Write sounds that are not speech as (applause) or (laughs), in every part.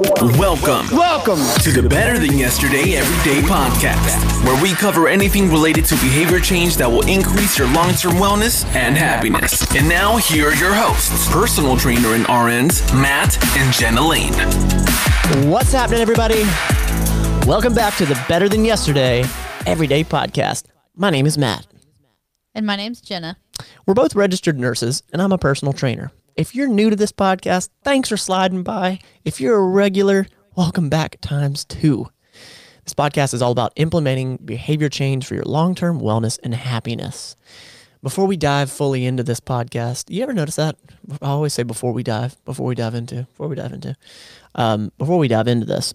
Welcome Welcome. to the Better Than Yesterday Everyday Podcast, where we cover anything related to behavior change that will increase your long term wellness and happiness. And now, here are your hosts personal trainer and RNs, Matt and Jenna Lane. What's happening, everybody? Welcome back to the Better Than Yesterday Everyday Podcast. My name is Matt. And my name's Jenna. We're both registered nurses, and I'm a personal trainer. If you're new to this podcast, thanks for sliding by. If you're a regular, welcome back times two. This podcast is all about implementing behavior change for your long term wellness and happiness. Before we dive fully into this podcast, you ever notice that? I always say before we dive, before we dive into, before we dive into, um, before we dive into this.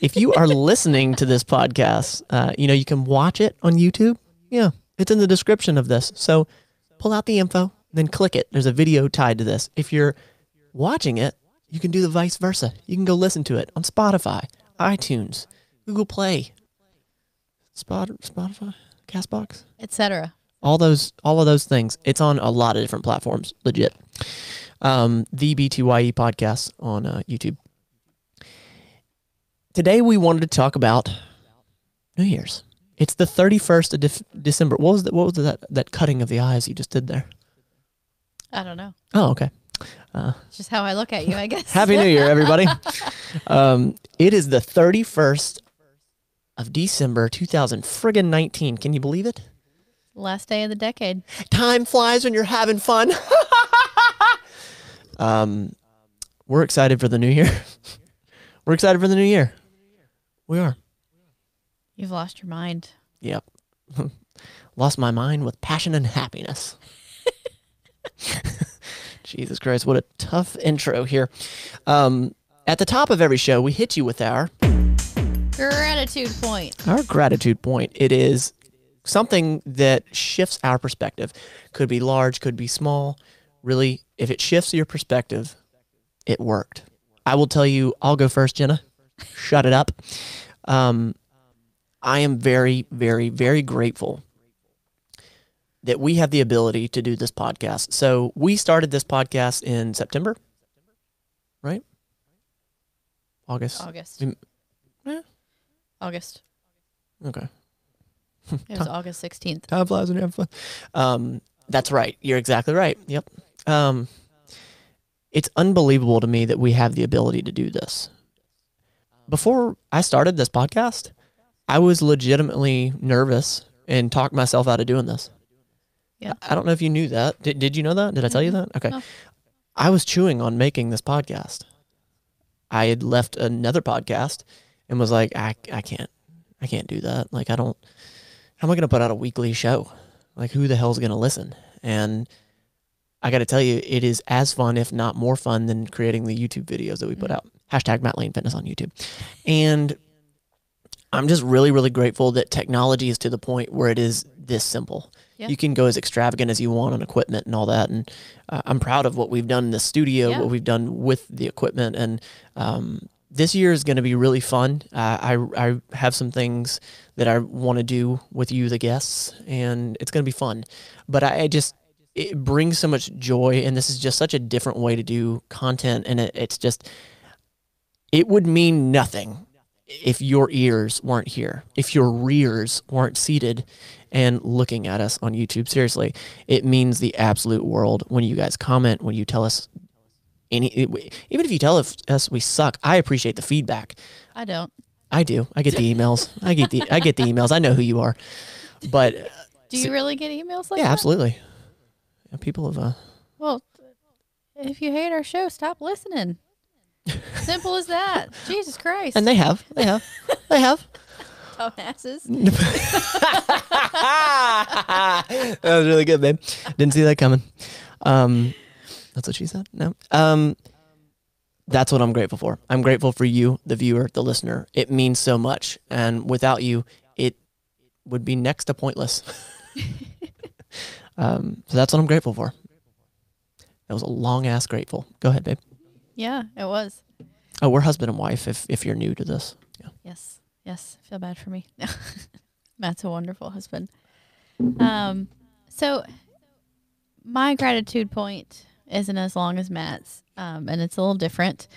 If you are (laughs) listening to this podcast, uh, you know, you can watch it on YouTube. Yeah, it's in the description of this. So pull out the info, then click it. There's a video tied to this. If you're watching it, you can do the vice versa. You can go listen to it on Spotify, iTunes, Google Play, Spot, Spotify, Castbox etc. all those all of those things it's on a lot of different platforms legit um, the btye podcast on uh, youtube today we wanted to talk about new year's it's the 31st of Def- december what was that what was that that cutting of the eyes you just did there I don't know. oh okay It's just how I look at you, I guess. (laughs) happy new year everybody (laughs) um, it is the 31st of december 2000 friggin 19 can you believe it Last day of the decade. time flies when you're having fun. (laughs) um, we're excited for the new year. we're excited for the new year. We are. You've lost your mind. Yep. Lost my mind with passion and happiness. (laughs) Jesus Christ, what a tough intro here. Um, at the top of every show, we hit you with our Gratitude point. our gratitude point. It is something that shifts our perspective. Could be large, could be small. Really, if it shifts your perspective, it worked. I will tell you, I'll go first, Jenna. Shut it up. Um, I am very, very, very grateful that we have the ability to do this podcast. So we started this podcast in September, right? August. August. We- yeah. August. Okay. (laughs) It was August 16th. Time flies when you're having fun. Um, that's right. You're exactly right. Yep. Um, it's unbelievable to me that we have the ability to do this. Before I started this podcast, I was legitimately nervous and talked myself out of doing this. Yeah. I don't know if you knew that. Did, did you know that? Did I tell you that? Okay. No. I was chewing on making this podcast. I had left another podcast and was like, I, I can't, I can't do that. Like, I don't, how am I going to put out a weekly show? Like, who the hell's going to listen? And I got to tell you, it is as fun, if not more fun, than creating the YouTube videos that we put mm. out. Hashtag Matt Lane Fitness on YouTube. And I'm just really, really grateful that technology is to the point where it is this simple. Yeah. You can go as extravagant as you want on equipment and all that. And uh, I'm proud of what we've done in the studio, Yeah. what we've done with the equipment. And um, this year is going to be really fun. Uh, I, I have some things that I want to do with you, the guests, and it's going to be fun. But I, I just, it brings so much joy. And this is just such a different way to do content. And it, it's just, it would mean nothing if your ears weren't here, if your rears weren't seated and looking at us on YouTube. Seriously, it means the absolute world when you guys comment, when you tell us any, even if you tell us we suck, I appreciate the feedback. I don't. I do. I get the emails. I get the I get the emails. I know who you are, but uh, Do you really get emails like yeah, that? absolutely. Yeah, people have. Uh, Well, if you hate our show, stop listening. Simple as that. Jesus Christ. and they have. They have. They have. (laughs) dumbasses. (laughs) that was really good, babe. Didn't see that coming. Um, that's what she said. No. Um, that's what I'm grateful for. I'm grateful for you, the viewer, the listener. It means so much, and without you, it would be next to pointless. (laughs) um, so that's what I'm grateful for. That was a long ass grateful. Go ahead, babe. Yeah, it was. Oh, we're husband and wife. If if you're new to this, yeah. Yes. Yes. Feel bad for me. (laughs) Matt's a wonderful husband. Um, so my gratitude point isn't as long as Matt's, um, and it's a little different.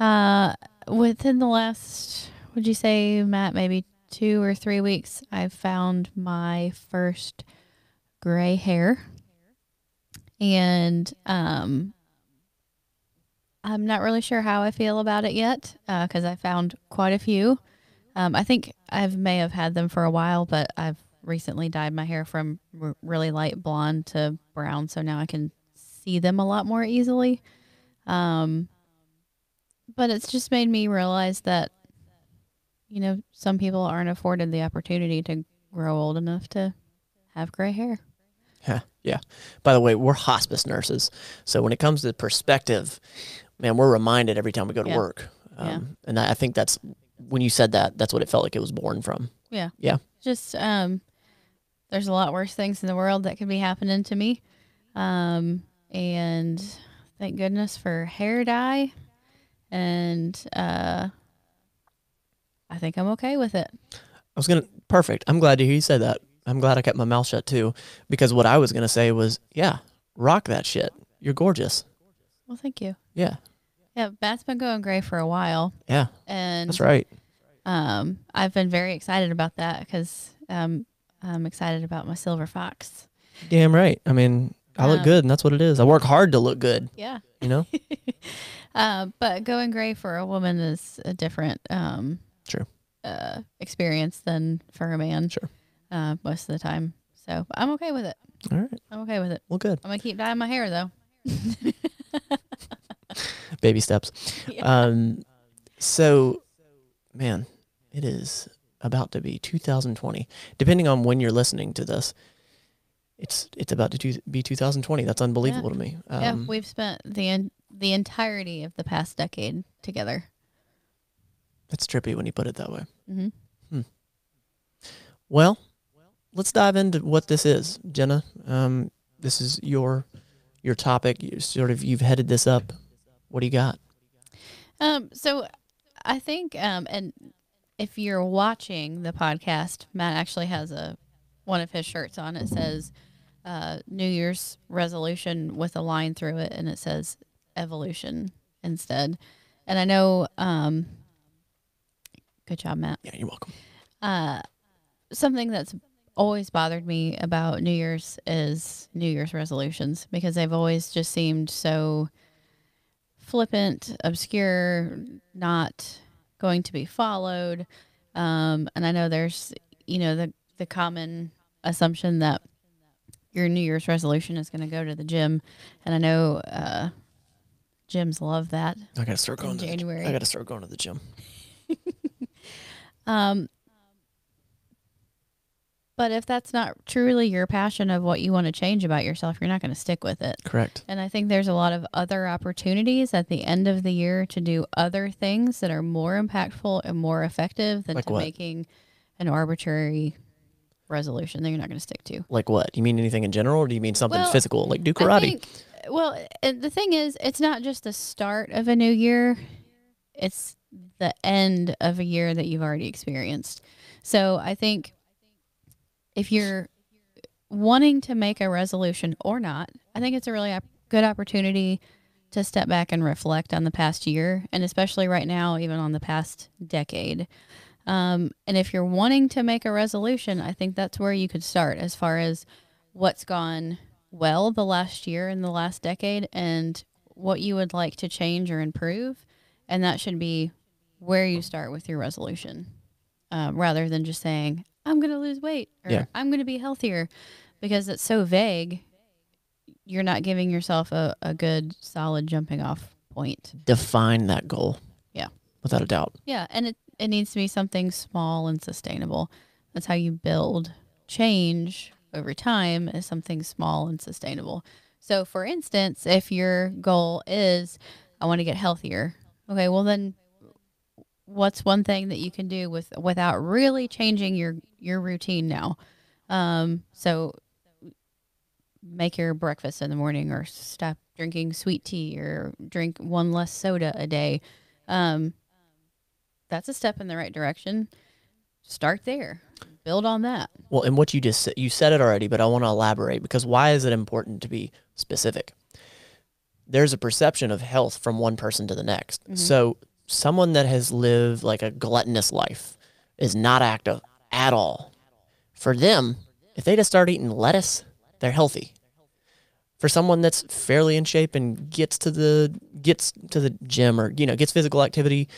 Uh, within the last, would you say, Matt, maybe two or three weeks, I've found my first gray hair. And um, I'm not really sure how I feel about it yet because I found quite a few. Um, I think I may have had them for a while, but I've recently dyed my hair from r- really light blonde to brown, so now I can see them a lot more easily. Um, but it's just made me realize that, you know, some people aren't afforded the opportunity to grow old enough to have gray hair. Yeah, yeah. By the way, we're hospice nurses, so when it comes to perspective, man, we're reminded every time we go to Yeah. work. Um, Yeah. And I I think that's when you said that, that's what it felt like it was born from. Yeah. Yeah. Just um there's a lot worse things in the world that could be happening to me. Um and thank goodness for hair dye and uh I think I'm okay with it. I was gonna perfect. I'm glad to hear you said that. I'm glad I kept my mouth shut too, because what I was gonna say was, yeah, rock that shit. You're gorgeous. Well, thank you. Yeah, Yeah, Matt's been going gray for a while yeah, and that's right. um I've been very excited about that cuz um I'm excited about my silver fox. Damn right. I mean, I look Um, good, and that's what it is. I work hard to look good. Yeah. You know. (laughs) Uh, but going gray for a woman is a different um, True. uh, experience than for a man. Sure. Uh, most of the time. So I'm okay with it. All right. I'm okay with it. Well, good. I'm gonna keep dyeing my hair though. (laughs) Baby steps. Yeah. Um, so, man, it is about to be 2020. Depending on when you're listening to this, it's it's about to be 2020. That's unbelievable to me. Um, yeah, we've spent the en- the entirety of the past decade together. That's trippy when you put it that way. mm-hmm Well, let's dive into what this is, Jenna. Um, this is your your topic. You sort of you've headed this up. What do you got? Um, so I think, um, and if you're watching the podcast, Matt actually has a one of his shirts on. It says uh, New Year's resolution with a line through it, and it says evolution instead. And I know, um, good job, Matt. Yeah, you're welcome. Uh, something that's always bothered me about New Year's is New Year's resolutions because they've always just seemed so flippant, obscure, not going to be followed. Um, and I know there's, you know, the the common assumption that your New Year's resolution is going to go to the gym, and I know uh, gyms love that. I gotta start going. To the, January. I gotta start going to the gym. (laughs) Um, but if that's not truly your passion of what you want to change about yourself, you're not going to stick with it. Correct. And I think there's a lot of other opportunities at the end of the year to do other things that are more impactful and more effective than Like to what? making an arbitrary resolution that you're not going to stick to. Like what? You mean anything in general, or do you mean something Well, physical, like do karate? think, well, the thing is, it's not just the start of a new year; it's the end of a year that you've already experienced. So I think if you're wanting to make a resolution or not, I think it's a really good opportunity to step back and reflect on the past year, and especially right now, even on the past decade. Um, and if you're wanting to make a resolution, I think that's where you could start as far as what's gone well the last year and the last decade and what you would like to change or improve. And that should be where you start with your resolution uh, rather than just saying, I'm going to lose weight or Yeah. I'm going to be healthier because it's so vague. You're not giving yourself a, a good, solid jumping off point. Define that goal. Yeah. Without a doubt. Yeah, and it, it needs to be something small and sustainable. That's how you build change over time is something small and sustainable. So for instance, if your goal is I want to get healthier. Okay, well then what's one thing that you can do with without really changing your your routine now? Um so make your breakfast in the morning or stop drinking sweet tea or drink one less soda a day. Um that's a step in the right direction. Start there. Build on that. Well, and what you just said, you said it already, but I want to elaborate because why is it important to be specific? There's a perception of health from one person to the next. So someone that has lived like a gluttonous life is not active at all. For them, if they just start eating lettuce, they're healthy. For someone that's fairly in shape and gets to the gets to the gym or you know gets physical activity,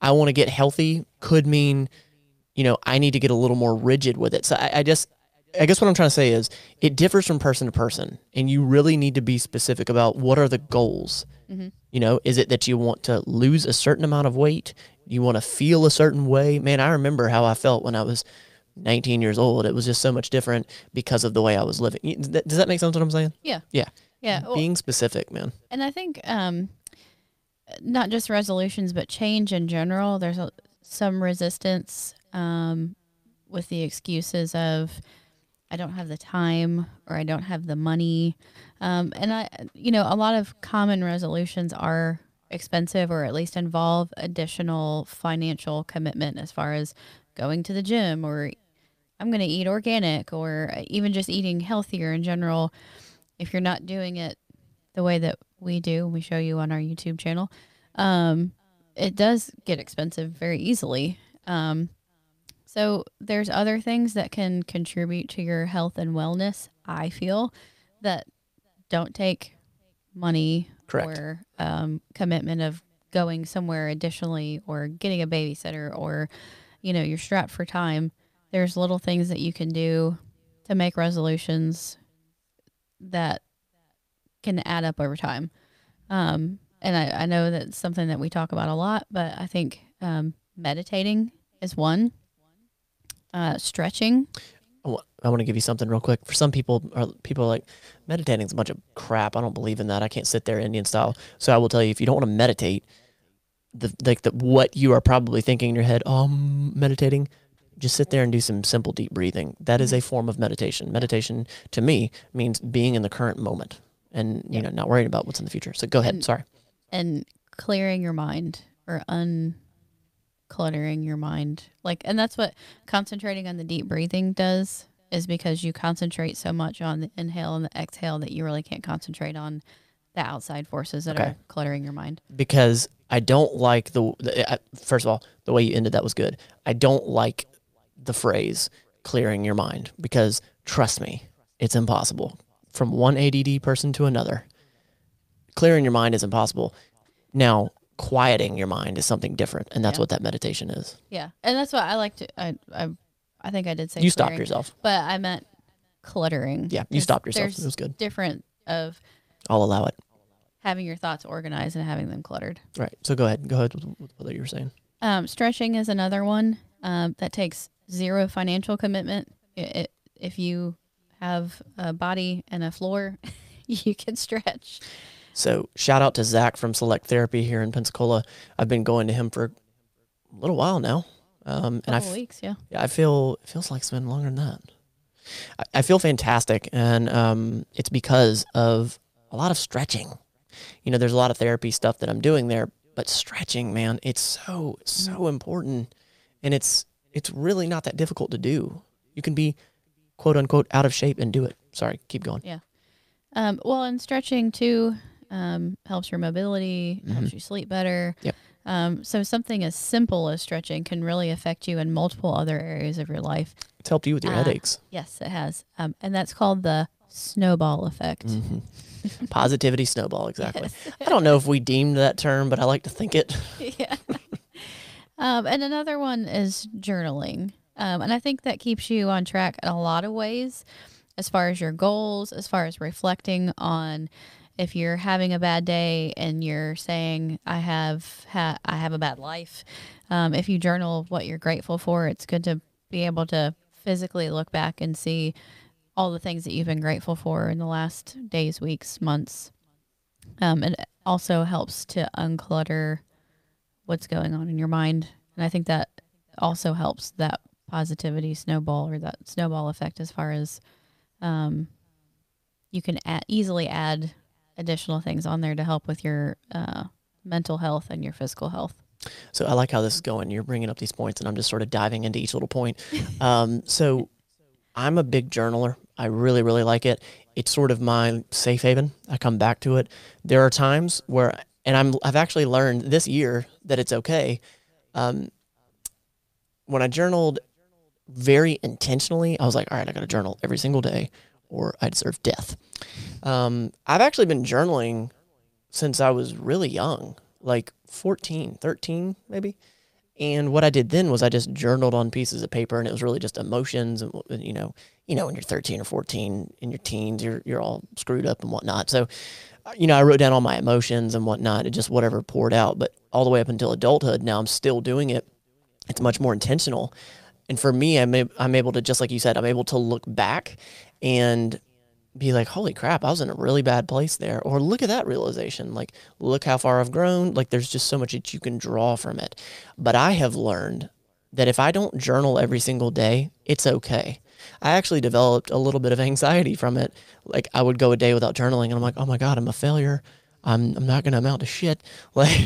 I want to get healthy could mean, you know, I need to get a little more rigid with it. So I, I just I guess what I'm trying to say is it differs from person to person, and you really need to be specific about what are the goals. Mm-hmm. You know, is it that you want to lose a certain amount of weight? You want to feel a certain way? Man, I remember how I felt when I was 19 years old. It was just so much different because of the way I was living. Does that- make sense? What I'm saying? Yeah. Yeah. Yeah. well, Being specific, man. And I think um, not just resolutions, but change in general. There's a, some resistance um, with the excuses of I don't have the time or I don't have the money. Um, and I, you know, a lot of common resolutions are expensive or at least involve additional financial commitment as far as going to the gym or I'm going to eat organic or even just eating healthier in general. If you're not doing it the way that we do, we show you on our YouTube channel, um, it does get expensive very easily. Um, so there's other things that can contribute to your health and wellness. I feel that don't take money Correct. or um, commitment of going somewhere additionally or getting a babysitter or you know you're strapped for time. There's little things that you can do to make resolutions that can add up over time. Um, and I, I know that's something that we talk about a lot, but I think um, meditating is one. Uh, stretching, I wa- I want to give you something real quick. For some people, are people are like meditating is a bunch of crap. I don't believe in that. I can't sit there Indian style. So I will tell you, if you don't want to meditate, the like the what you are probably thinking in your head, oh, I'm meditating. Just sit there and do some simple deep breathing. That is a form of meditation. Meditation to me means being in the current moment and you know not worrying about what's in the future. So go ahead. And- Sorry. and clearing your mind or uncluttering your mind. Like, and that's what concentrating on the deep breathing does is because you concentrate so much on the inhale and the exhale that you really can't concentrate on the outside forces that Okay. are cluttering your mind. because I don't like the, the I, first of all the way you ended that was good. I don't like the phrase clearing your mind because trust me, it's impossible from one ADD person to another. Clearing your mind is impossible. Now, quieting your mind is something different, and that's Yeah. what that meditation is. Yeah. And that's what I like to, I, I, I think I did say You stopped clearing, yourself. but I meant cluttering. Yeah, you stopped yourself. It was good. Different of I'll allow it. having your thoughts organized and having them cluttered. Right. So go ahead. Go ahead with with what you were saying. Um, stretching is another one um, that takes zero financial commitment. It, it, if you have a body and a floor, (laughs) you can stretch. So shout out to Zach from Select Therapy here in Pensacola. I've been going to him for a little while now, um, and I weeks, yeah. Yeah, I feel it feels like it's been longer than that. I, I feel fantastic, and um, it's because of a lot of stretching. You know, there's a lot of therapy stuff that I'm doing there, but stretching, man, it's so so important, and it's it's really not that difficult to do. You can be quote unquote out of shape and do it. Sorry, keep going. Um, well, and stretching too um, helps your mobility, helps you sleep better. Mm-hmm. Yep. Um, so something as simple as stretching can really affect you in multiple other areas of your life. It's helped you with your Ah. headaches. Yes, it has, um, and that's called the snowball effect. Mm. (laughs) Positivity snowball, exactly. Yes. I don't know if we deemed that term, but I like to think it. (laughs) yeah. um, and another one is journaling. Um, and I think that keeps you on track in a lot of ways as far as your goals, as far as reflecting on if you're having a bad day and you're saying I have ha- I have a bad life. Um, if you journal what you're grateful for, it's good to be able to physically look back and see all the things that you've been grateful for in the last days, weeks, months. Um, it also helps to unclutter what's going on in your mind. And I think that also helps that positivity snowball or that snowball effect as far as um, you can add, easily add additional things on there to help with your uh, mental health and your physical health. So I like how this is going. You're bringing up these points, and I'm just sort of diving into each little point. (laughs) Um, so I'm a big journaler. I really, really like it. It's sort of my safe haven. I come back to it. There are times where, and I'm I've actually learned this year that it's okay. Um, when I journaled very intentionally, I was like, all right, I got to journal every single day, or I deserve death. Um, I've actually been journaling since I was really young, like 14, 13 maybe. And what I did then was I just journaled on pieces of paper, and it was really just emotions, and you know, you know, when you're 13 or 14 in your teens, you're you're all screwed up and whatnot. So, uh, you know, I wrote down all my emotions and whatnot, and just whatever poured out. But all the way up until adulthood, now I'm still doing it. It's much more intentional, and for me, I'm I'm able to just like you said, I'm able to look back and be like, holy crap, I was in a really bad place there. Or look at that realization. Like, look how far I've grown. Like, there's just so much that you can draw from it. But I have learned that if I don't journal every single day, it's okay. I actually developed a little bit of anxiety from it. Like, I would go a day without journaling, and I'm like, oh my God, I'm a failure. I'm, I'm not going to amount to shit. (laughs) Like,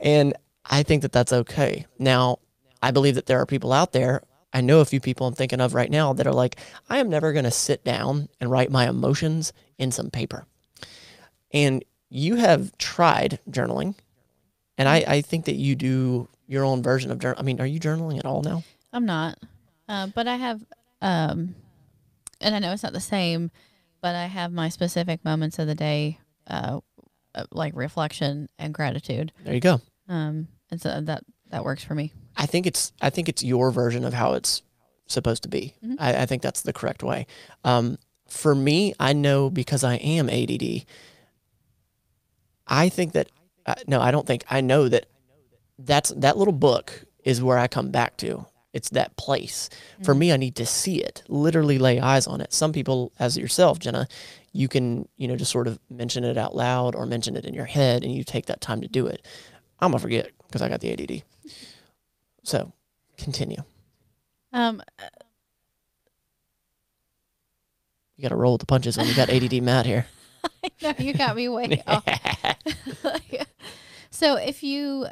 and I think that that's okay. Now, I believe that there are people out there I know a few people I'm thinking of right now that are like, I am never going to sit down and write my emotions in some paper. And you have tried journaling, and I, I think that you do your own version of journal. I mean, are you journaling at all now? I'm not, uh, but I have, um, and I know it's not the same, but I have my specific moments of the day, uh, uh, like reflection and gratitude. There you go. Um, and so that that works for me. I think it's I think it's your version of how it's supposed to be. I, I think that's the correct way. Um, for me, I know because I am ADD. I think that uh, no, I don't think I know that that's that little book is where I come back to. It's that place. For me, I need to see it, literally lay eyes on it. Some people, as yourself, Jenna, you can, you know, just sort of mention it out loud or mention it in your head and you take that time to do it. I'm going to forget because I got the ADD. So continue. Um, You got to roll with the punches when you got ADD (laughs) Matt here. no, you got me way (laughs) off. so if you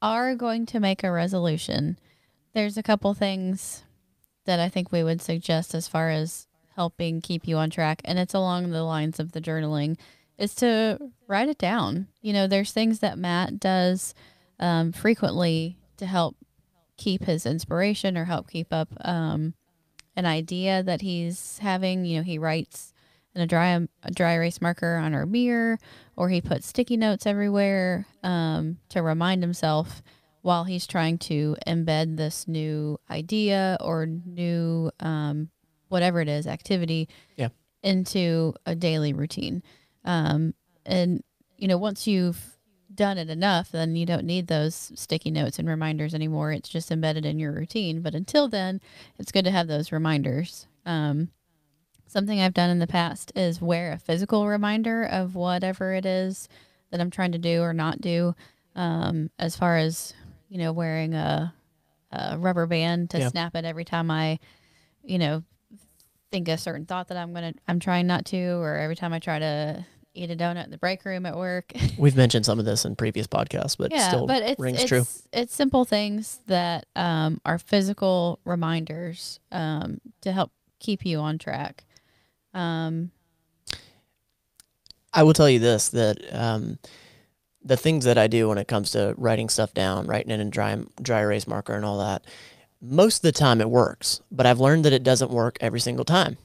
are going to make a resolution, there's a couple things that I think we would suggest as far as helping keep you on track, and it's along the lines of the journaling, is to write it down. You know, there's things that Matt does um, frequently to help keep his inspiration or help keep up um, an idea that he's having. You know, he writes in a dry a dry erase marker on our mirror, or he puts sticky notes everywhere um, to remind himself while he's trying to embed this new idea or new um, whatever it is activity Yeah. into a daily routine. Um, and you know, once you've done it enough, then you don't need those sticky notes and reminders anymore. It's just embedded in your routine. But until then, it's good to have those reminders. Um, something I've done in the past is wear a physical reminder of whatever it is that I'm trying to do or not do. Um, as far as you know, wearing a, a rubber band to Yeah. snap it every time I, you know, think a certain thought that I'm gonna I'm trying not to, or every time I try to eat a donut in the break room at work. (laughs) We've mentioned some of this in previous podcasts, but yeah, still but it's rings it's, true. It's simple things that um, are physical reminders um, to help keep you on track. Um, I will tell you this that um, the things that I do when it comes to writing stuff down, writing it in dry dry erase marker and all that, most of the time it works. But I've learned that it doesn't work every single time.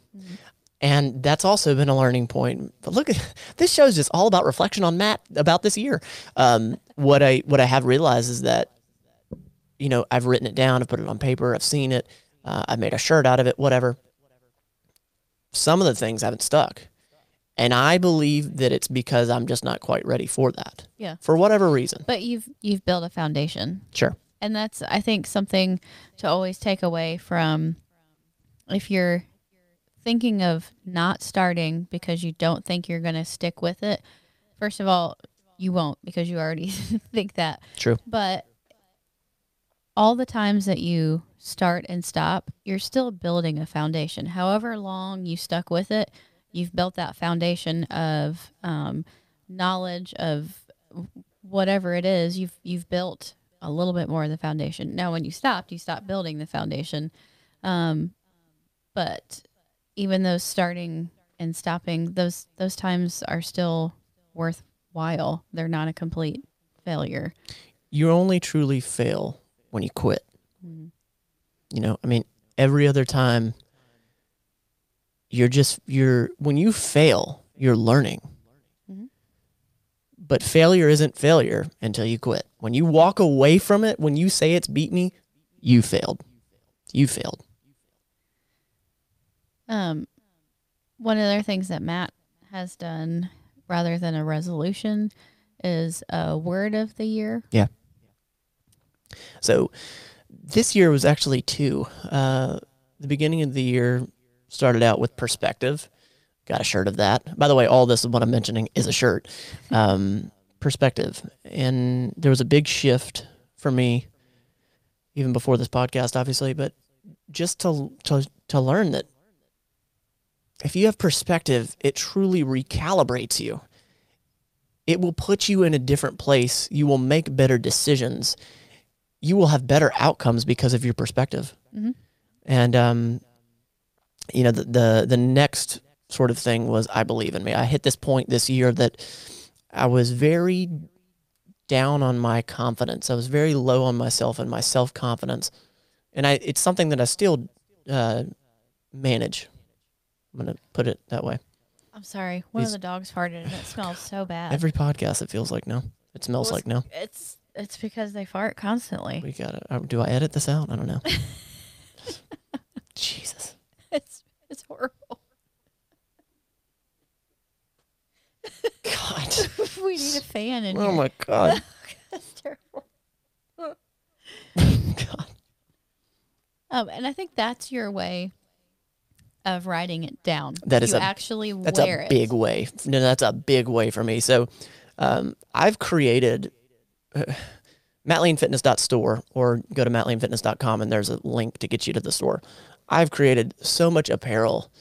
And that's also been a learning point. But look, (laughs) this show is just all about reflection on Matt about this year. Um, what I what I have realized is that, you know, I've written it down, I've put it on paper, I've seen it, uh, I made a shirt out of it, whatever. Some of the things haven't stuck, and I believe that it's because I'm just not quite ready for that, yeah, for whatever reason. but you've you've built a foundation. Sure. and that's i think something to always take away from if you're thinking of not starting because you don't think you're going to stick with it first of all you won't because you already (laughs) think that. True. but all the times that you start and stop you're still building a foundation. However long you stuck with it you've built that foundation of um, knowledge of whatever it is you've you've built a little bit more of the foundation. Now when you stopped you stopped building the foundation. Um, but even those starting and stopping those those times are still worthwhile. They're not a complete failure. You only truly fail when you quit. You know, I mean, every other time you're just you're when you fail, you're learning. Mhm. But failure isn't failure until you quit. When you walk away from it, when you say it's beat me, you failed. You failed. Um, one of the other things that Matt has done rather than a resolution is a word of the year. Yeah. So this year was actually two. Uh, the beginning of the year started out with perspective. Got a shirt of that. By the way, all this is what I'm mentioning is a shirt. Um, perspective, and there was a big shift for me, even before this podcast, obviously. But just to to to learn that if you have perspective, it truly recalibrates you. It will put you in a different place. You will make better decisions you will have better outcomes because of your perspective. Mhm. And um, you know, the, the the next sort of thing was I believe in me. I hit this point this year that I was very down on my confidence. I was very low on myself and my self confidence, and I it's something that I still uh, manage. I'm gonna put it that way. I'm sorry, one These- of the dogs farted and it (sighs) smells so bad. Every podcast, it feels like no. It smells Well, like no. It's it's because they fart constantly. We gotta. Uh, do I edit this out? I don't know. (laughs) Jesus. It's it's horrible. God. (laughs) we need a fan in Oh here. my god. (laughs) That's terrible. god. Um, and I think that's your way of writing it down. That is you a- actually That's wear a big it. way. No, that's a big way for me. So, um, I've created uh, mattlanefitness.store or go to mattlanefitness.com and there's a link to get you to the store. I've created so much apparel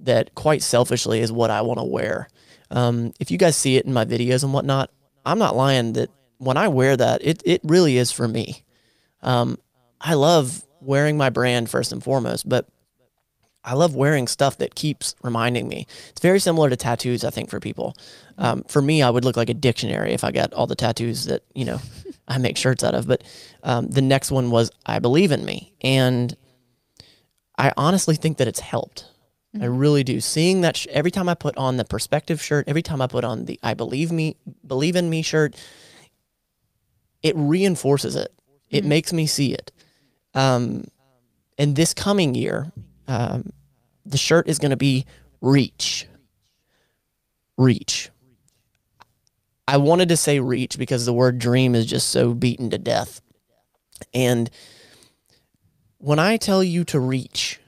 that quite selfishly is what I want to wear. Um, if you guys see it in my videos and whatnot, I'm not lying that when I wear that, it, it really is for me. Um, I love wearing my brand first and foremost, but I love wearing stuff that keeps reminding me. It's very similar to tattoos, I think, for people. Um, for me, I would look like a dictionary if I got all the tattoos that, you know, (laughs) I make shirts out of. But um, the next one was I believe in me. And I honestly think that it's helped. I really do. Seeing that sh- every time I put on the perspective shirt, every time I put on the I believe me, believe in me shirt, it reinforces it. It makes me see it. Um, and this coming year, um, the shirt is going to be reach. Reach. I wanted to say reach because the word dream is just so beaten to death. And when I tell you to reach,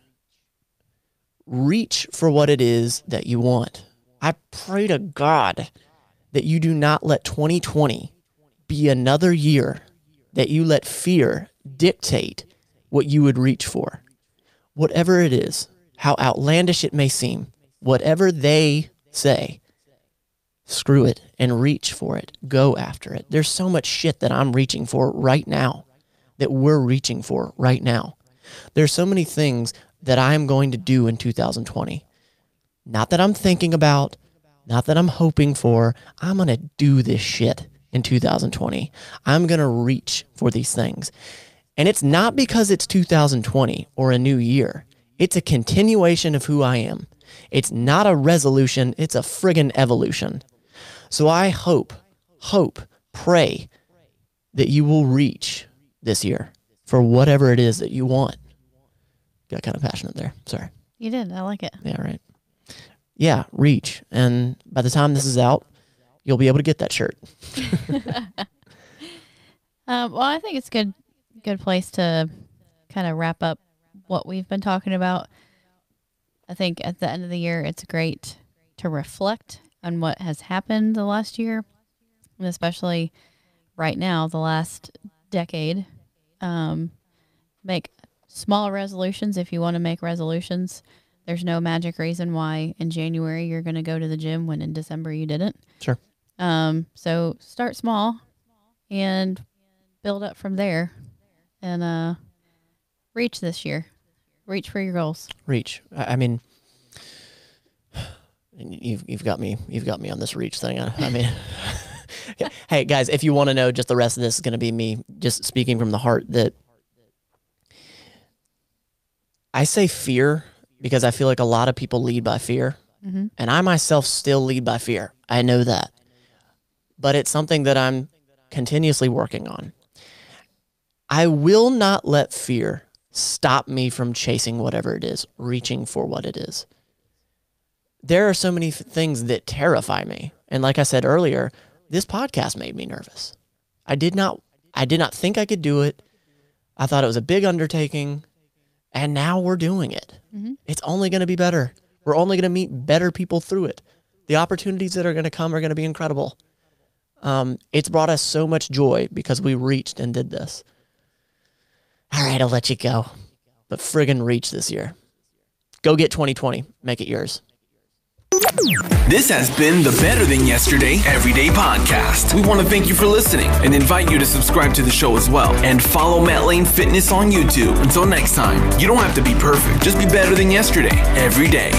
reach for what it is that you want. I pray to God that you do not let 2020 be another year that you let fear dictate what you would reach for. Whatever it is, how outlandish it may seem, whatever they say, screw it and reach for it. Go after it. There's so much shit that I'm reaching for right now, that we're reaching for right now. There's so many things that I'm going to do in 2020. Not that I'm thinking about, not that I'm hoping for. I'm going to do this shit in 2020. I'm going to reach for these things. And it's not because it's 2020 or a new year. It's a continuation of who I am. It's not a resolution, it's a friggin' evolution. So I hope, hope, pray that you will reach this year for whatever it is that you want. Got kind of passionate there. Sorry. You did. I like it. Yeah, right. Yeah, reach. And by the time this is out, you'll be able to get that shirt. Um, (laughs) (laughs) well, I think it's good good place to kind of wrap up what we've been talking about. I think at the end of the year, it's great to reflect on what has happened the last year, and especially right now, the last decade. Um, make small resolutions if you want to make resolutions. There's no magic reason why in January you're going to go to the gym when in December you didn't. Sure. Um, so start small and build up from there and uh reach this year. Reach for your goals. Reach. I, I mean, you've you've got me. You've got me on this reach thing. I, I mean, (laughs) hey guys, if you want to know, just the rest of this is going to be me just speaking from the heart. That I say fear because I feel like a lot of people lead by fear, and I myself still lead by fear. I know that, but it's something that I'm continuously working on. I will not let fear stop me from chasing whatever it is, reaching for what it is. There are so many things that terrify me. And like I said earlier, this podcast made me nervous. I did not I did not think I could do it. I thought it was a big undertaking, and now we're doing it. It's only going to be better. We're only going to meet better people through it. The opportunities that are going to come are going to be incredible. Um, it's brought us so much joy because we reached and did this. All right, I'll let you go. But friggin' reach this year. Go get 2020. Make it yours. This has been the Better Than Yesterday Everyday Podcast. We want to thank you for listening and invite you to subscribe to the show as well and follow Matt Lane Fitness on YouTube. Until next time, you don't have to be perfect, just be better than yesterday every day.